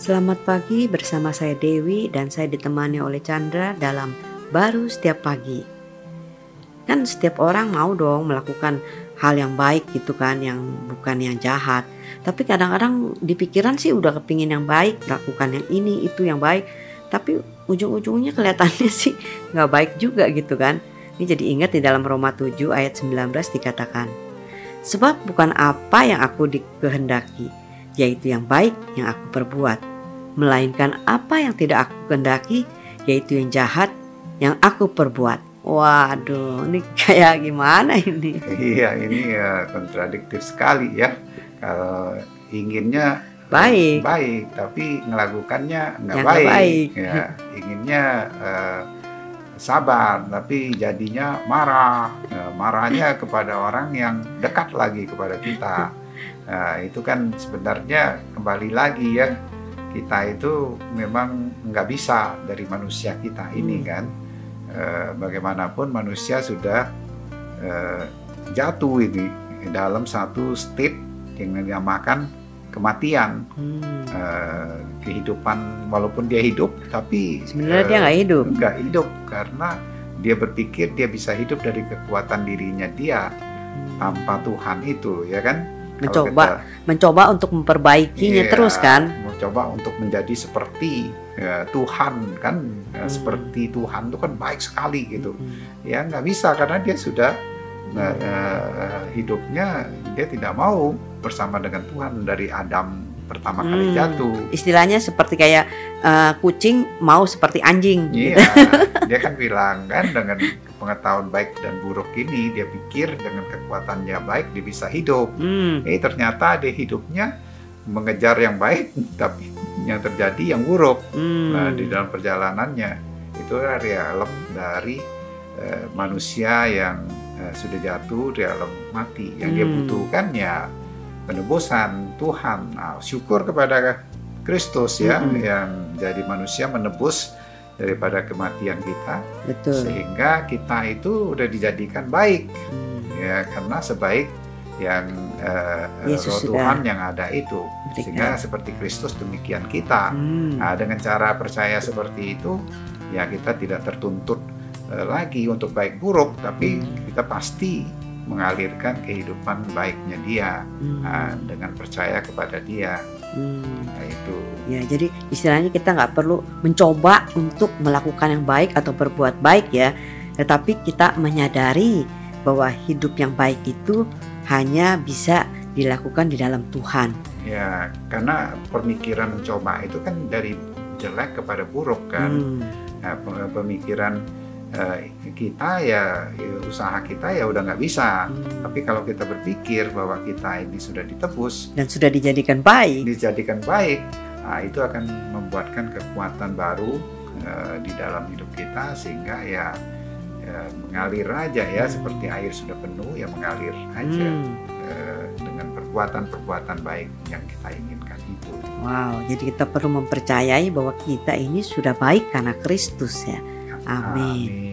Selamat pagi bersama saya Dewi dan saya ditemani oleh Chandra dalam Baru Setiap Pagi. Kan setiap orang mau dong melakukan hal yang baik gitu kan, yang bukan yang jahat. Tapi kadang-kadang di pikiran sih udah kepingin yang baik, lakukan yang ini, itu yang baik. Tapi ujung-ujungnya kelihatannya sih nggak baik juga gitu kan. Ini jadi ingat di dalam Roma 7 ayat 19 dikatakan. Sebab bukan apa yang aku dikehendaki, yaitu yang baik yang aku perbuat melainkan apa yang tidak aku kehendaki, yaitu yang jahat yang aku perbuat. Waduh, ini kayak gimana ini? Iya, ini ya kontradiktif sekali ya. Kalau inginnya baik, baik, tapi melakukannya nggak Yang baik. baik. Ya, inginnya eh, sabar, tapi jadinya marah. Ya, marahnya kepada orang yang dekat lagi kepada kita. Nah, itu kan sebenarnya kembali lagi ya kita itu memang nggak bisa dari manusia kita ini Hmm. kan Eh, bagaimanapun manusia sudah eh, jatuh ini dalam satu state yang dinamakan kematian Hmm, Eh, kehidupan walaupun dia hidup tapi sebenarnya eh, dia nggak hidup. nggak hidup karena dia berpikir dia bisa hidup dari kekuatan dirinya dia Hmm. tanpa Tuhan itu ya kan Mencoba, kita- mencoba untuk memperbaikinya Iya, terus kan? Mau coba untuk menjadi seperti ya, Tuhan kan, ya, Hmm. seperti Tuhan itu kan baik sekali gitu. Hmm. Ya nggak bisa karena dia sudah nah, eh, hidupnya dia tidak mau bersama dengan Tuhan dari Adam pertama kali Hmm. jatuh. Istilahnya seperti kayak eh, kucing mau seperti anjing. Iya, gitu. dia kan bilang kan dengan pengetahuan baik dan buruk ini dia pikir dengan kekuatannya baik dia bisa hidup. Hmm. Eh ternyata dia hidupnya mengejar yang baik tapi yang terjadi yang buruk. Hmm. Nah, di dalam perjalanannya itu realem dari eh, manusia yang eh, sudah jatuh realem mati. Yang dia Hmm. butuhkan ya penebusan Tuhan. Nah, syukur kepada Kristus ya Hmm. yang jadi manusia menebus daripada kematian kita Betul. sehingga kita itu udah dijadikan baik Hmm. ya karena sebaik yang Yesus roh sudah Tuhan yang ada itu berikan. sehingga seperti Kristus demikian kita Hmm. nah dengan cara percaya seperti itu ya kita tidak tertuntut eh, lagi untuk baik buruk tapi Hmm. kita pasti mengalirkan kehidupan baiknya dia Hmm. nah, dengan percaya kepada dia Hmm. nah, itu Ya, jadi istilahnya kita nggak perlu mencoba untuk melakukan yang baik atau berbuat baik ya, tetapi kita menyadari bahwa hidup yang baik itu hanya bisa dilakukan di dalam Tuhan. ya karena pemikiran mencoba itu kan dari jelek kepada buruk kan Hmm. Nah, pe- pemikiran eh, kita ya, ya usaha kita ya udah nggak bisa. Hmm. Tapi kalau kita berpikir bahwa kita ini sudah ditebus, Dan sudah dijadikan baik. dijadikan baik, nah, itu akan membuatkan kekuatan baru eh, di dalam hidup kita sehingga ya, ya mengalir aja ya Hmm. seperti air sudah penuh ya mengalir aja Hmm. eh, dengan perbuatan-perbuatan baik yang kita inginkan itu. Wow, jadi kita perlu mempercayai bahwa kita ini sudah baik karena Kristus ya. Amén. Amén.